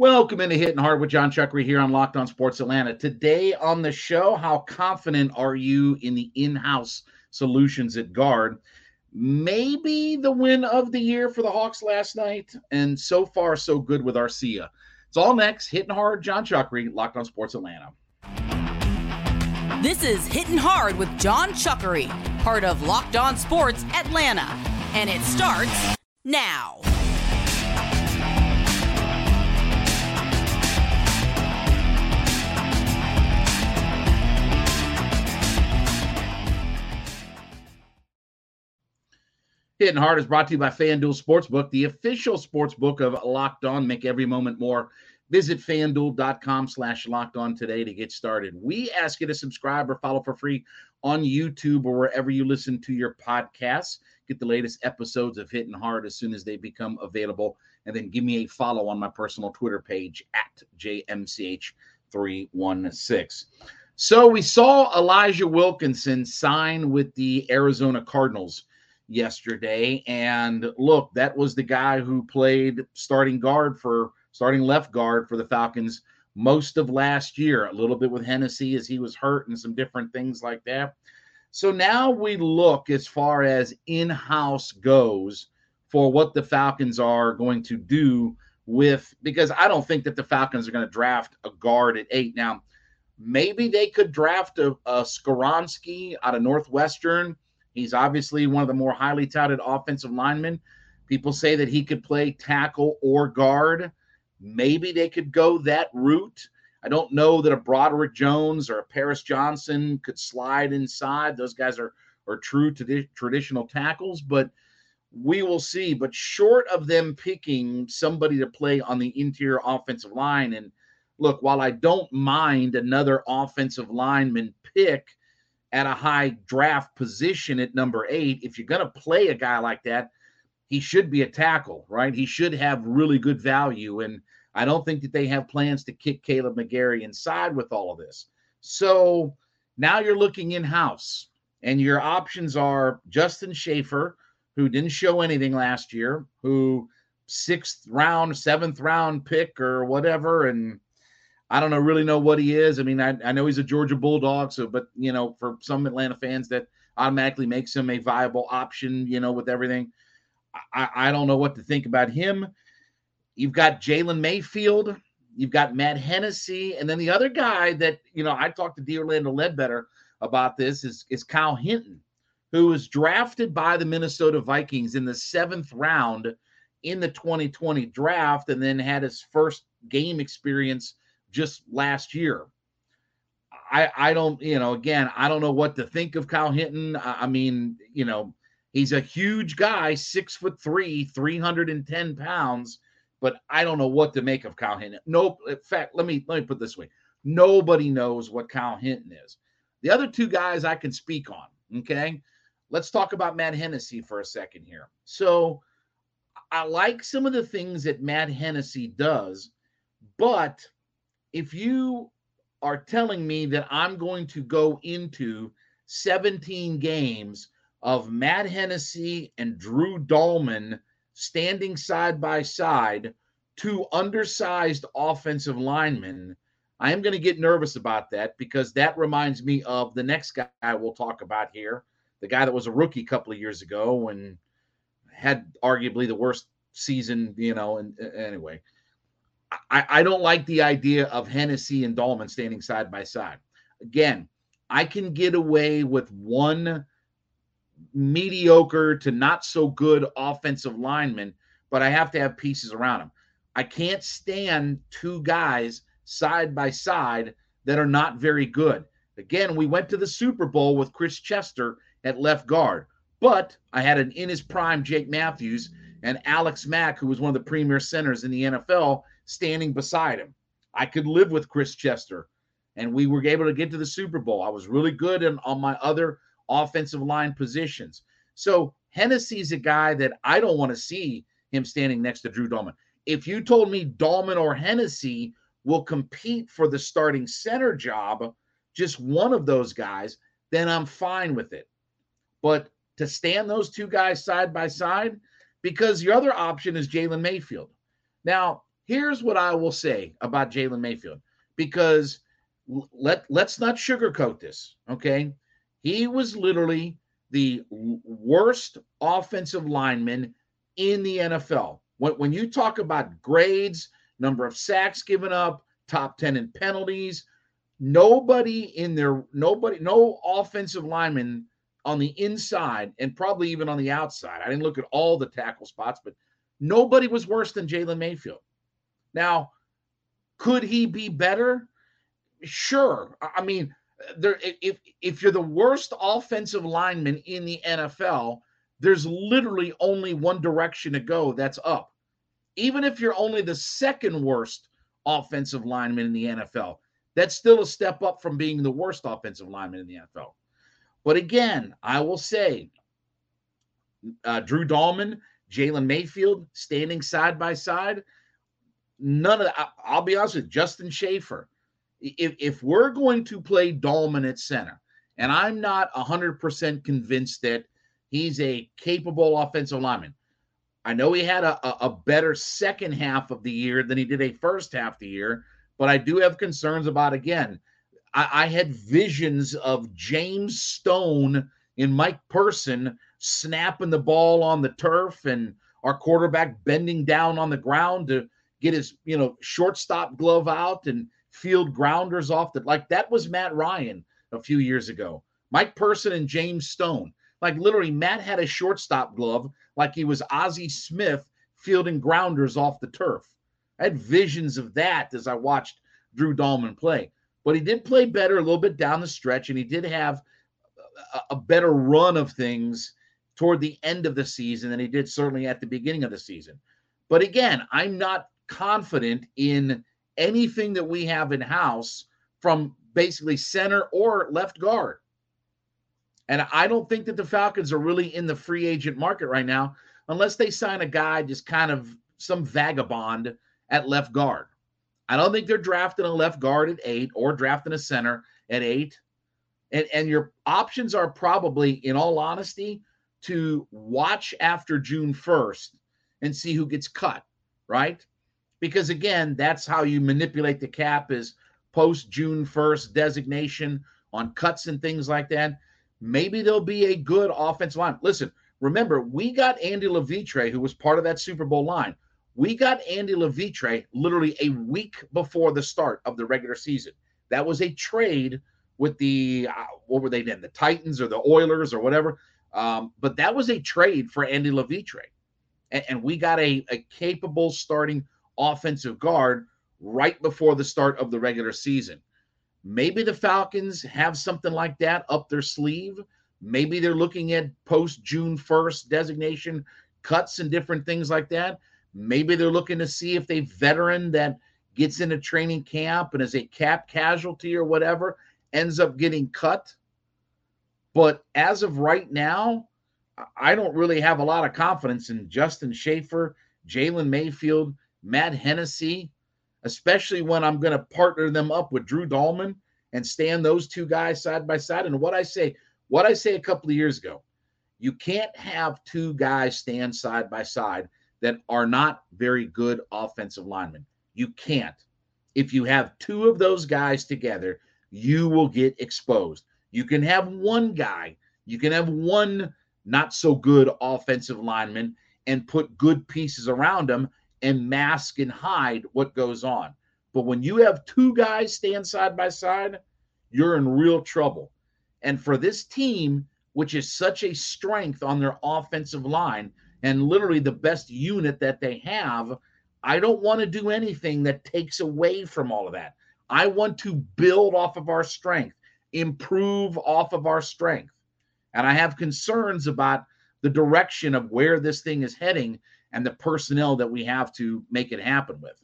Welcome into Hitting Hard with Jon Chuckery here on Locked On Sports Atlanta. Today on the show, how confident are you in the in-house solutions at guard? Maybe the win of the year for the Hawks last night, and so far so good with Arcia. It's all next. Hitting Hard, Jon Chuckery, Locked On Sports Atlanta. This is Hitting Hard with Jon Chuckery, part of Locked On Sports Atlanta, and it starts now. Hitting Hard is brought to you by FanDuel Sportsbook, the official sportsbook of Locked On. Make every moment more. Visit fanduel.com slash locked on today to get started. We ask you to subscribe or follow for free on YouTube or wherever you listen to your podcasts. Get the latest episodes of Hitting Hard as soon as they become available. And then give me a follow on my personal Twitter page at JMCH316. So we saw Elijah Wilkinson sign with the Arizona Cardinals yesterday. And look, that was the guy who played starting guard for starting left guard for the Falcons most of last year, a little bit with Hennessy as he was hurt and some different things like that. So now we look as far as in house goes for what the Falcons are going to do with, because I don't think that the Falcons are going to draft a guard at eight. Now, maybe they could draft a, a Skoronski out of Northwestern He's obviously one of the more highly touted offensive linemen. People say that he could play tackle or guard. Maybe they could go that route. I don't know that a Broderick Jones or a Paris Johnson could slide inside. Those guys are are true to traditional tackles, but we will see. But short of them picking somebody to play on the interior offensive line, and look, while I don't mind another offensive lineman pick, at a high draft position at number eight, if you're going to play a guy like that, he should be a tackle, right? He should have really good value. And I don't think that they have plans to kick Kaleb McGary inside with all of this. So now you're looking in house, and your options are Justin Shaffer, who didn't show anything last year, who sixth round, seventh round pick or whatever, and I don't know really know what he is. I mean, I, I know he's a Georgia Bulldog, so but you know, for some Atlanta fans, that automatically makes him a viable option. You know, with everything, I, I don't know what to think about him. You've got Jalen Mayfield, you've got Matt Hennessy, and then the other guy that you know I talked to D. Orlando Ledbetter about this is is Kyle Hinton, who was drafted by the Minnesota Vikings in the seventh round in the 2020 draft, and then had his first game experience just last year. I I don't, you know, again, I don't know what to think of Kyle Hinton. I, I mean, you know, he's a huge guy, six foot three, 310 pounds, but I don't know what to make of Kyle Hinton. No, in fact, let me let me put this way. Nobody knows what Kyle Hinton is. The other two guys I can speak on. Okay. Let's talk about Matt Hennessy for a second here. So I like some of the things that Matt Hennessy does, but if you are telling me that I'm going to go into 17 games of Matt Hennessy and Drew Dalman standing side by side, two undersized offensive linemen, I am going to get nervous about that because that reminds me of the next guy we'll talk about here, the guy that was a rookie a couple of years ago and had arguably the worst season, you know, and anyway. I, I don't like the idea of Hennessy and Dalman standing side by side. Again, I can get away with one mediocre to not so good offensive lineman, but I have to have pieces around him. I can't stand two guys side by side that are not very good. Again, we went to the Super Bowl with Chris Chester at left guard, but I had an in his prime Jake Matthews and Alex Mack, who was one of the premier centers in the NFL, standing beside him. I could live with Chris Chester, and we were able to get to the Super Bowl. I was really good in, on my other offensive line positions. So Hennessy's a guy that I don't want to see him standing next to Drew Dalman. If you told me Dalman or Hennessy will compete for the starting center job, just one of those guys, then I'm fine with it. But to stand those two guys side by side, because your other option is Jalen Mayfield. Now, Here's what I will say about Jalen Mayfield because let let's not sugarcoat this, okay? He was literally the worst offensive lineman in the NFL. When, when you talk about grades, number of sacks given up, top 10 in penalties, nobody in there, nobody, no offensive lineman on the inside and probably even on the outside. I didn't look at all the tackle spots, but nobody was worse than Jalen Mayfield. Now, could he be better? Sure. I mean, there if if you're the worst offensive lineman in the NFL, there's literally only one direction to go, that's up. Even if you're only the second worst offensive lineman in the NFL, that's still a step up from being the worst offensive lineman in the NFL. But again, I will say uh, Drew Dalman, Jalen Mayfield standing side by side. None of that, I'll be honest with Justin Shaffer. If, if we're going to play Dalman at center, and I'm not 100% convinced that he's a capable offensive lineman. I know he had a, a, better second half of the year than he did a first half of the year, but I do have concerns about, again, I, I had visions of James Stone and Mike Person snapping the ball on the turf and our quarterback bending down on the ground to get his, you know, shortstop glove out and field grounders off that like that was Matt Ryan a few years ago. Mike Person and James Stone. Like literally, Matt had a shortstop glove like he was Ozzie Smith fielding grounders off the turf. I had visions of that as I watched Drew Dalman play but he did play better a little bit down the stretch, and he did have a, a better run of things toward the end of the season than he did certainly at the beginning of the season. But again, I'm not confident in anything that we have in house from basically center or left guard. And I don't think that the Falcons are really in the free agent market right now unless they sign a guy just kind of some vagabond at left guard. I don't think they're drafting a left guard at eight or drafting a center at eight. And, and your options are probably, in all honesty, to watch after June 1st and see who gets cut, right? Because again, that's how you manipulate the cap is post June 1st designation on cuts and things like that. Maybe there'll be a good offensive line. Listen, remember, we got Andy Levitre, who was part of that Super Bowl line. We got Andy Levitre literally a week before the start of the regular season. That was a trade with the uh, what were they then? The Titans or the Oilers or whatever. Um, but that was a trade for Andy Levitre, and, and we got a, a capable starting offensive guard right before the start of the regular season. Maybe the Falcons have something like that up their sleeve. Maybe they're looking at post June 1st designation cuts and different things like that. Maybe they're looking to see if they veteran that gets into training camp and is a cap casualty or whatever ends up getting cut. But as of right now, I don't really have a lot of confidence in Justin Shaffer, Jalen Mayfield, Matt Hennessy, especially when I'm going to partner them up with Drew Dalman and stand those two guys side by side. And what I say, what I say a couple of years ago, you can't have two guys stand side by side that are not very good offensive linemen. You can't. If you have two of those guys together, you will get exposed. You can have one guy, you can have one not so good offensive lineman and put good pieces around him and mask and hide what goes on. But when you have two guys stand side by side, you're in real trouble. And for this team, which is such a strength on their offensive line, and literally the best unit that they have. I don't want to do anything that takes away from all of that. I want to build off of our strength, improve off of our strength. And I have concerns about the direction of where this thing is heading and the personnel that we have to make it happen with.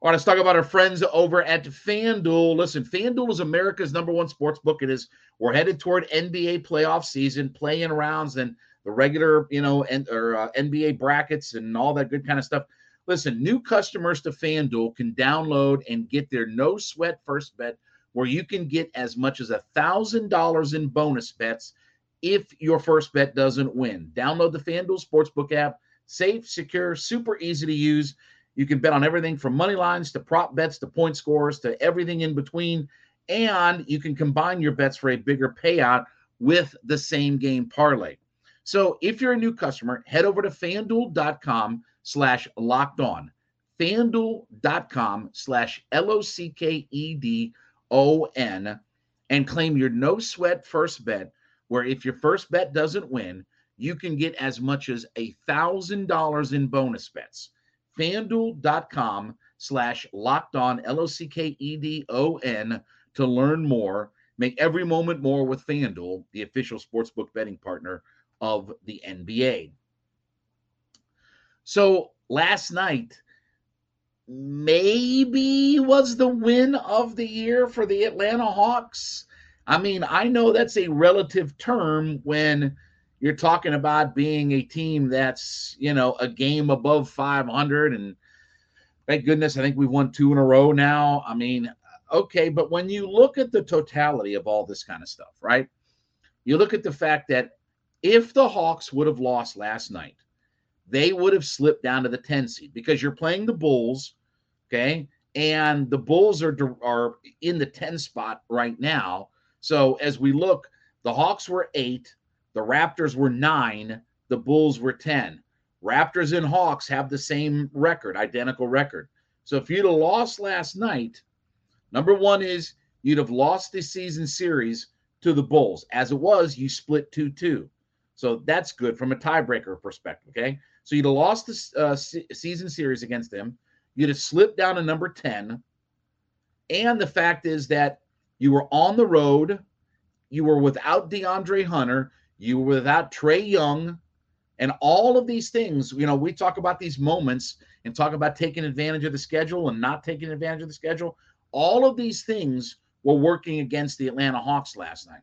All right, let's talk about our friends over at FanDuel. Listen, FanDuel is America's number one sports book. It is we're headed toward NBA playoff season, playing rounds, and the regular, you know, and or uh, NBA brackets and all that good kind of stuff. Listen, new customers to FanDuel can download and get their no sweat first bet where you can get as much as a thousand dollars in bonus bets if your first bet doesn't win. Download the FanDuel Sportsbook app. Safe, secure, super easy to use. You can bet on everything from money lines to prop bets to point scores to everything in between. And you can combine your bets for a bigger payout with the same game parlay. So if you're a new customer, head over to fanduel.com slash locked on. Fanduel.com slash L O C K E D O N and claim your no sweat first bet, where if your first bet doesn't win, you can get as much as a thousand dollars in bonus bets. FanDuel.com slash locked on L O C K E D O N to learn more. Make every moment more with FanDuel, the official sportsbook betting partner of the NBA. So last night, maybe was the win of the year for the Atlanta Hawks. I mean, I know that's a relative term when you're talking about being a team that's, you know, a game above 500. And thank goodness, I think we've won two in a row now. I mean, okay, but when you look at the totality of all this kind of stuff, right? You look at the fact that if the Hawks would have lost last night, they would have slipped down to the 10 seed because you're playing the Bulls, okay? And the Bulls are are in the 10 spot right now. So as we look, the Hawks were 8, the Raptors were 9, the Bulls were 10. Raptors and Hawks have the same record, identical record. So if you'd have lost last night, number 1 is you'd have lost the season series to the Bulls. As it was, you split 2-2. So that's good from a tiebreaker perspective. Okay. So you'd have lost the uh, season series against them. You'd have slipped down to number 10. And the fact is that you were on the road. You were without DeAndre Hunter. You were without Trae Young. And all of these things, you know, we talk about these moments and talk about taking advantage of the schedule and not taking advantage of the schedule. All of these things were working against the Atlanta Hawks last night.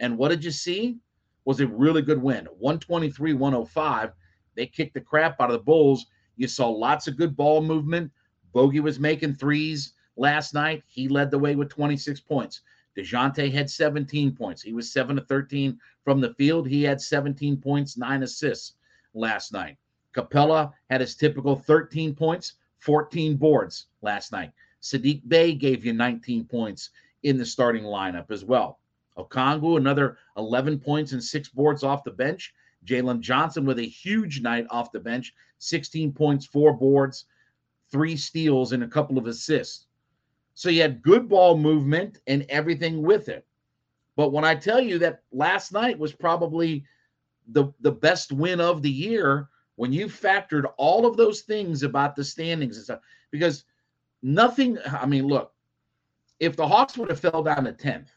And what did you see? was a really good win 123 105. They kicked the crap out of the Bulls. You saw lots of good ball movement. Bogey was making threes last night. He led the way with 26 points. DeJounte had 17 points. He was 7 to 13 from the field. He had 17 points, nine assists last night. Capela had his typical 13 points, 14 boards last night. Saddiq Bey gave you 19 points in the starting lineup as well. Okongwu, another 11 points and six boards off the bench. Jalen Johnson with a huge night off the bench, 16 points, four boards, three steals, and a couple of assists. So you had good ball movement and everything with it. But when I tell you that last night was probably the, the best win of the year, when you factored all of those things about the standings and stuff, because nothing, I mean, look, if the Hawks would have fell down to 10th,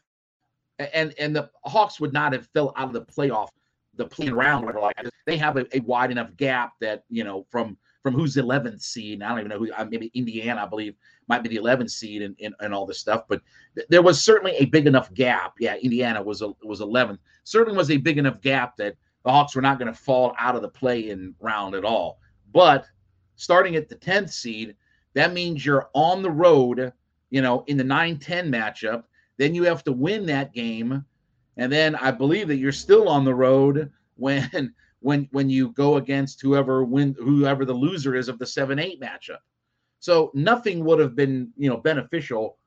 and and the Hawks would not have fell out of the playoff, the playing round, whatever. Like they have a, a, wide enough gap that you know from from who's 11th seed. I don't even know who. Uh, maybe Indiana, I believe, might be the 11th seed and and, all this stuff. But th- there was certainly a big enough gap. Yeah, Indiana was a, was 11th. Certainly was a big enough gap that the Hawks were not going to fall out of the play-in round at all. But starting at the 10th seed, that means you're on the road. You know, in the 9-10 matchup then you have to win that game. And then I believe that you're still on the road when when when you go against whoever win whoever the loser is of the 7-8 matchup. So nothing would have been, you know, beneficial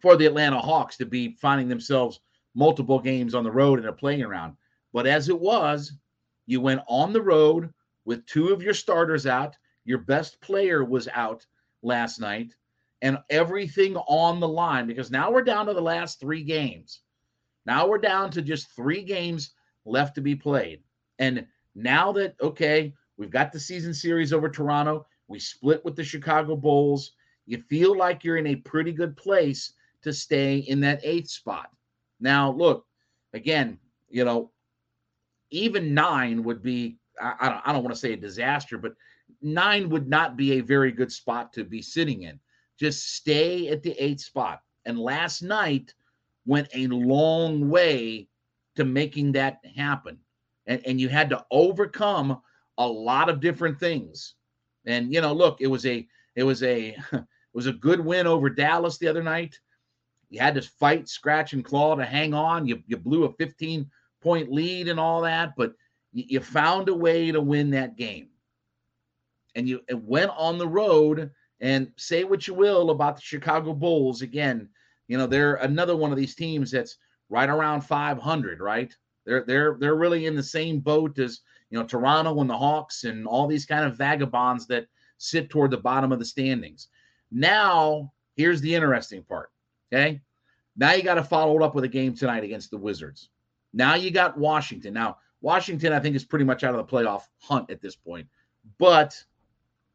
for the Atlanta Hawks to be finding themselves multiple games on the road in a playing around. But as it was, you went on the road with two of your starters out. Your best player was out last night and everything on the line because now we're down to the last three games. Now we're down to just three games left to be played. And now that, okay, we've got the season series over Toronto, we split with the Chicago Bulls, you feel like you're in a pretty good place to stay in that eighth spot. Now, look, again, you know, even nine would be, I, I don't, I don't want to say a disaster, but nine would not be a very good spot to be sitting in just stay at the eighth spot. And last night went a long way to making that happen. And, and you had to overcome a lot of different things. And you know, look, it was a it was a it was a good win over Dallas the other night. You had to fight, scratch, and claw to hang on. You you blew a 15 point lead and all that, but you, you found a way to win that game. and you went on the road and say what you will about the Chicago Bulls. Again, you know, they're another one of these teams that's right around 500, right? They're they're they're really in the same boat as you know Toronto and the Hawks and all these kind of vagabonds that sit toward the bottom of the standings. Now, here's the interesting part. Okay. Now you got to follow it up with a game tonight against the Wizards. Now you got Washington. Now, Washington, I think, is pretty much out of the playoff hunt at this point. But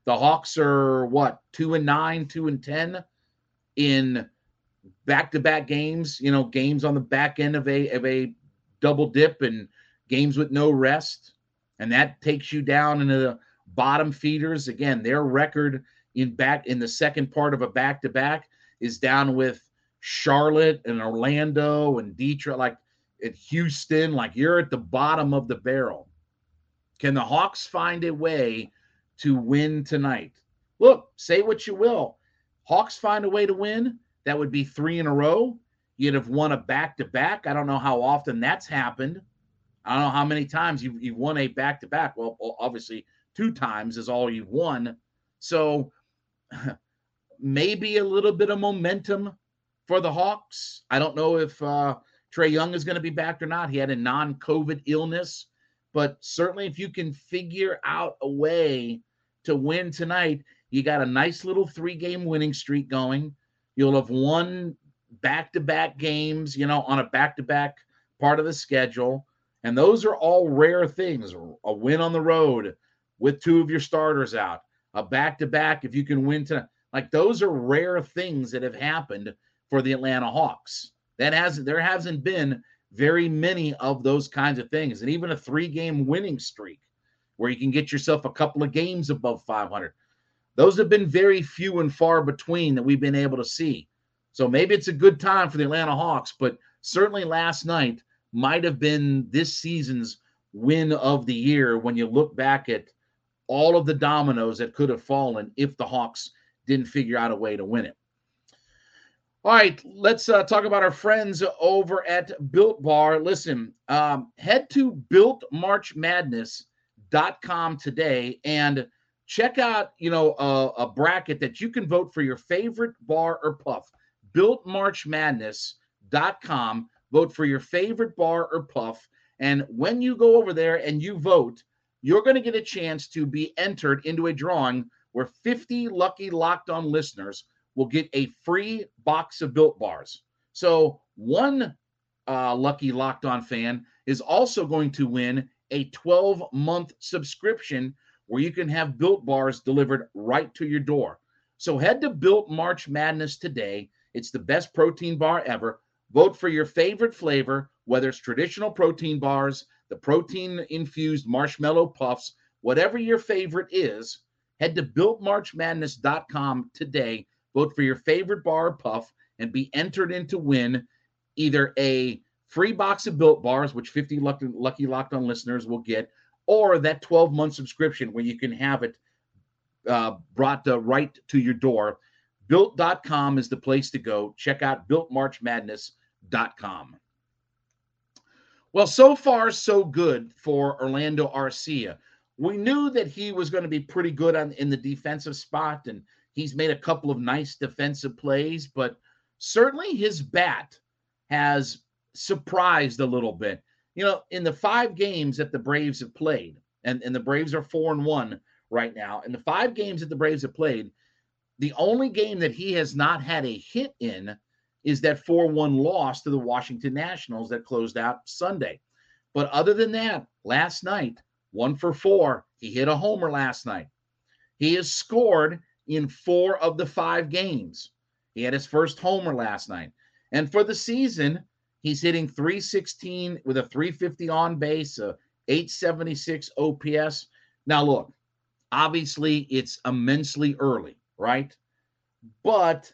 the Hawks are what, two and nine, two and 10 in back to back games, you know, games on the back end of a, of a double dip and games with no rest. And that takes you down into the bottom feeders. Again, their record in back in the second part of a back to back is down with Charlotte and Orlando and Detroit, like at Houston, like you're at the bottom of the barrel. Can the Hawks find a way to win tonight? Look, say what you will. Hawks find a way to win. That would be three in a row. You'd have won a back to back. I don't know how often that's happened. I don't know how many times you've, you've won a back to back. Well, obviously, two times is all you've won. So maybe a little bit of momentum for the Hawks. I don't know if uh, Trae Young is going to be back or not. He had a non COVID illness, but certainly if you can figure out a way to win tonight, you got a nice little three game winning streak going. You'll have won back to back games, you know, on a back to back part of the schedule. And those are all rare things. A win on the road with two of your starters out, a back to back, if you can win tonight. Like those are rare things that have happened for the Atlanta Hawks. That hasn't there hasn't been very many of those kinds of things, and even a three-game winning streak where you can get yourself a couple of games above 500. Those have been very few and far between that we've been able to see. So maybe it's a good time for the Atlanta Hawks, but certainly last night might have been this season's win of the year when you look back at all of the dominoes that could have fallen if the Hawks didn't figure out a way to win it. All right, let's uh, talk about our friends over at Built Bar. Listen, um, head to builtmarchmadness.com today and check out, you know, a, a bracket that you can vote for your favorite bar or puff. Builtmarchmadness.com. Vote for your favorite bar or puff. And when you go over there and you vote, you're going to get a chance to be entered into a drawing where 50 lucky locked on listeners will get a free box of built bars. So, one uh, lucky locked on fan is also going to win a 12 month subscription where you can have built bars delivered right to your door. So, head to Built March Madness today. It's the best protein bar ever. Vote for your favorite flavor, whether it's traditional protein bars, the protein infused marshmallow puffs, whatever your favorite is. Head to builtmarchmadness.com today vote for your favorite bar or puff, and be entered in to win either a free box of built bars, which 50 lucky, lucky locked on listeners will get, or that 12 month subscription where you can have it uh, brought uh, right to your door. Built.com is the place to go. Check out builtmarchmadness.com. Well, so far, so good for Orlando Arcia. We knew that he was going to be pretty good on in the defensive spot, and He's made a couple of nice defensive plays, but certainly his bat has surprised a little bit. You know, in the five games that the Braves have played, and, and the Braves are four and one right now, in the five games that the Braves have played, the only game that he has not had a hit in is that 4 1 loss to the Washington Nationals that closed out Sunday. But other than that, last night, one for four, he hit a homer last night. He has scored in four of the five games. He had his first homer last night. And for the season, he's hitting 316 with a 350 on base, a 876 OPS. Now, look, obviously it's immensely early, right? But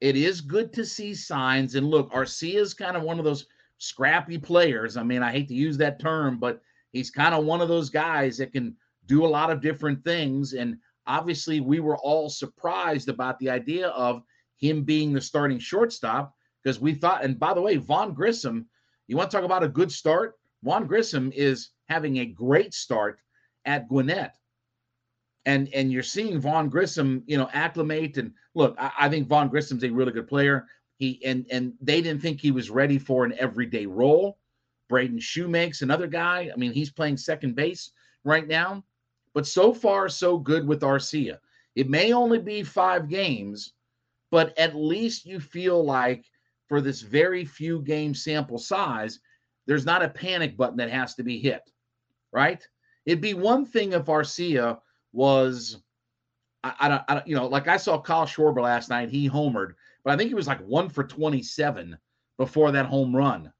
it is good to see signs. And look, Arcia is kind of one of those scrappy players. I mean, I hate to use that term, but he's kind of one of those guys that can do a lot of different things. And obviously we were all surprised about the idea of him being the starting shortstop because we thought, and by the way, Vaughn Grissom, you want to talk about a good start? Vaughn Grissom is having a great start at Gwinnett. and and you're seeing Vaughn Grissom, you know, acclimate and look. I, I think Vaughn Grissom's a really good player. He and and they didn't think he was ready for an everyday role. Braden Shewmake's another guy. I mean, he's playing second base right now, but so far so good with Arcia. It may only be five games, but at least you feel like for this very few game sample size, there's not a panic button that has to be hit, right? It'd be one thing if Arcia was, I, I, don't, I don't, you know, like I saw Kyle Schwarber last night. He homered, but I think he was like one for 27 before that home run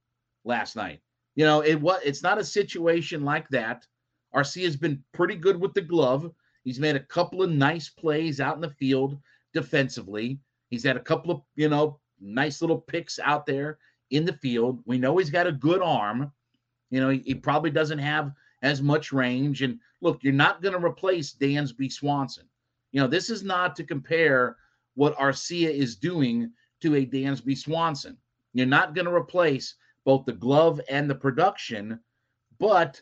last night. You know, it was it's not a situation like that. Arcia has been pretty good with the glove. He's made a couple of nice plays out in the field defensively. He's had a couple of, you know, nice little picks out there in the field. We know he's got a good arm. You know, he, he probably doesn't have as much range. And look, you're not going to replace Dansby Swanson. You know, this is not to compare what Arcia is doing to a Dansby Swanson. You're not going to replace both the glove and the production, but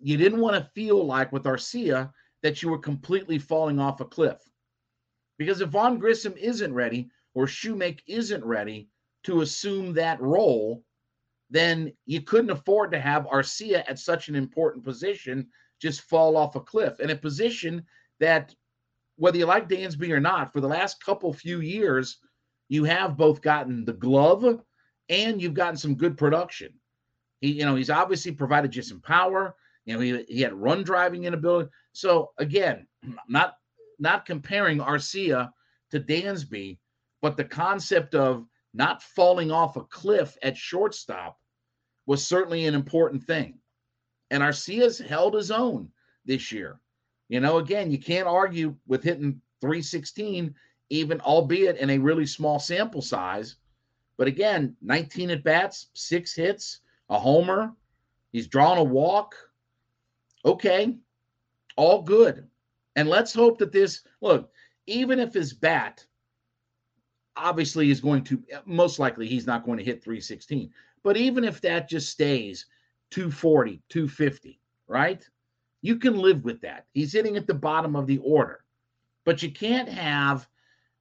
you didn't want to feel like with Arcia that you were completely falling off a cliff. Because if Vaughn Grissom isn't ready or Shewmake isn't ready to assume that role, then you couldn't afford to have Arcia at such an important position just fall off a cliff. And a position that, whether you like Dansby or not, for the last couple few years, you have both gotten the glove and you've gotten some good production. He, you know, he's obviously provided you some power. You know, he, he had run driving inability. So again, not not comparing Arcia to Dansby, but the concept of not falling off a cliff at shortstop was certainly an important thing. And Arcia's held his own this year. You know, again, you can't argue with hitting 316, even albeit in a really small sample size. But again, 19 at bats, six hits, a homer. He's drawn a walk. Okay, all good. And let's hope that this look, even if his bat obviously is going to most likely he's not going to hit 316, but even if that just stays 240, 250, right? You can live with that. He's hitting at the bottom of the order. But you can't have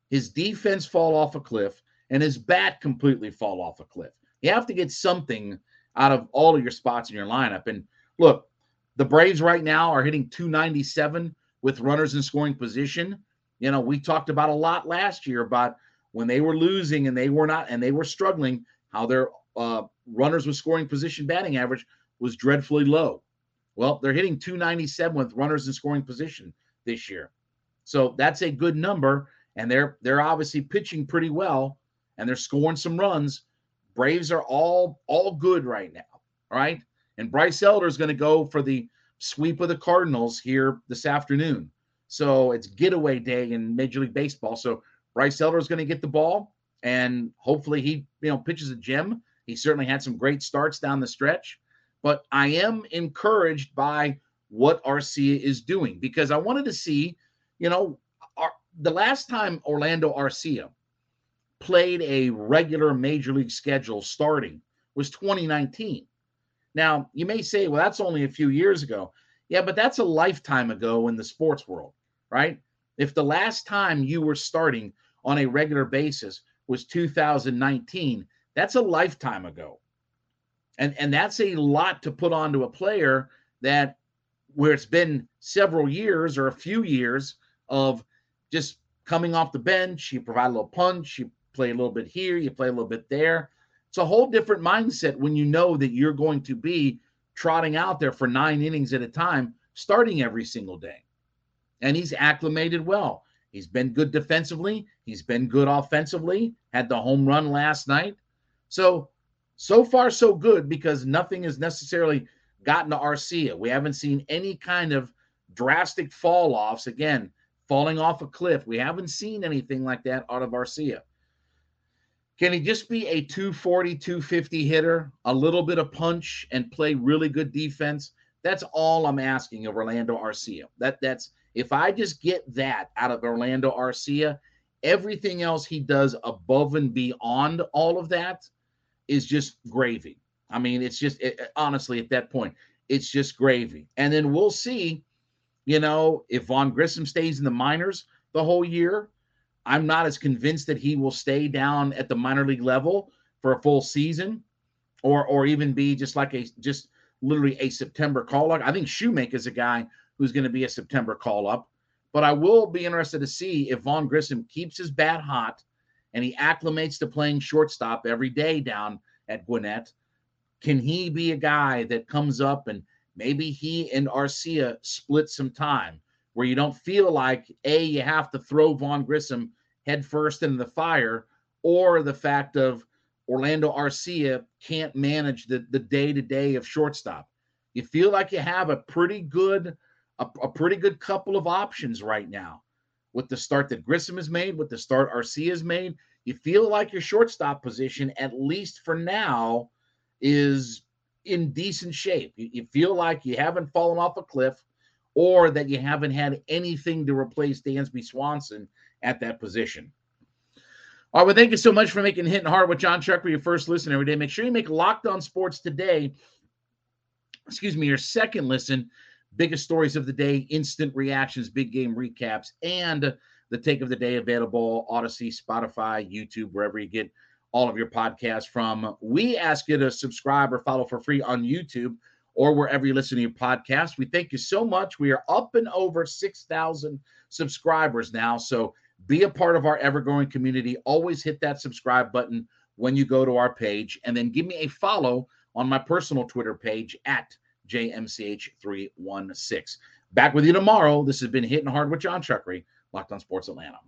his defense fall off a cliff and his bat completely fall off a cliff. You have to get something out of all of your spots in your lineup. And look, the Braves right now are hitting 297 with runners in scoring position. You know, we talked about a lot last year about when they were losing and they were not and they were struggling, how their uh, runners with scoring position batting average was dreadfully low. Well, they're hitting 297 with runners in scoring position this year. So that's a good number. And they're they're obviously pitching pretty well and they're scoring some runs. Braves are all all good right now. All right. And Bryce Elder is going to go for the sweep of the Cardinals here this afternoon. So it's getaway day in Major League Baseball. So Bryce Elder is going to get the ball and hopefully he, you know, pitches a gem he certainly had some great starts down the stretch, but I am encouraged by what Arcia is doing because I wanted to see, you know, our, the last time Orlando Arcia played a regular major league schedule starting was 2019. Now, you may say, well, that's only a few years ago. Yeah, but that's a lifetime ago in the sports world, right? If the last time you were starting on a regular basis was 2019, that's a lifetime ago. And and that's a lot to put onto a player that where it's been several years or a few years of just coming off the bench, you provide a little punch, you play a little bit here, you play a little bit there. It's a whole different mindset when you know that you're going to be trotting out there for nine innings at a time, starting every single day. And he's acclimated well. He's been good defensively. He's been good offensively. Had the home run last night. So, so far, so good because nothing has necessarily gotten to Arcia. We haven't seen any kind of drastic fall offs. Again, falling off a cliff. We haven't seen anything like that out of Arcia. Can he just be a 240, 250 hitter, a little bit of punch, and play really good defense? That's all I'm asking of Orlando Arcia. That that's if I just get that out of Orlando Arcia, everything else he does above and beyond all of that is just gravy. I mean, it's just it, honestly at that point, it's just gravy. And then we'll see You know, if Vaughn Grissom stays in the minors the whole year, I'm not as convinced that he will stay down at the minor league level for a full season or or even be just like a just literally a September call up. I think Shewmake is a guy who's going to be a September call up. But I will be interested to see if Vaughn Grissom keeps his bat hot and he acclimates to playing shortstop every day down at Gwinnett. Can he be a guy that comes up and maybe he and Arcia split some time where you don't feel like A, you have to throw Vaughn Grissom headfirst into the fire, or the fact of Orlando Arcia can't manage the, the day-to-day of shortstop. You feel like you have a pretty good a, a pretty good couple of options right now with the start that Grissom has made, with the start Arcia has made. You feel like your shortstop position, at least for now, is in decent shape. You, you, feel like you haven't fallen off a cliff or that you haven't had anything to replace Dansby Swanson at that position. All right, well, thank you so much for making Hitting Hard with John Chuck for your first listen every day. Make sure you make Locked On Sports today, excuse me, your second listen biggest stories of the day, instant reactions, big game recaps, and the take of the day available Audacy, Spotify, YouTube, wherever you get all of your podcasts from. We ask you to subscribe or follow for free on YouTube or wherever you listen to your podcast. We thank you so much. We are up and over 6,000 subscribers now. So be a part of our ever growing community. Always hit that subscribe button when you go to our page and then give me a follow on my personal Twitter page at JMCH316. Back with you tomorrow. This has been Hitting Hard with Jon Chuckery, Locked on Sports Atlanta.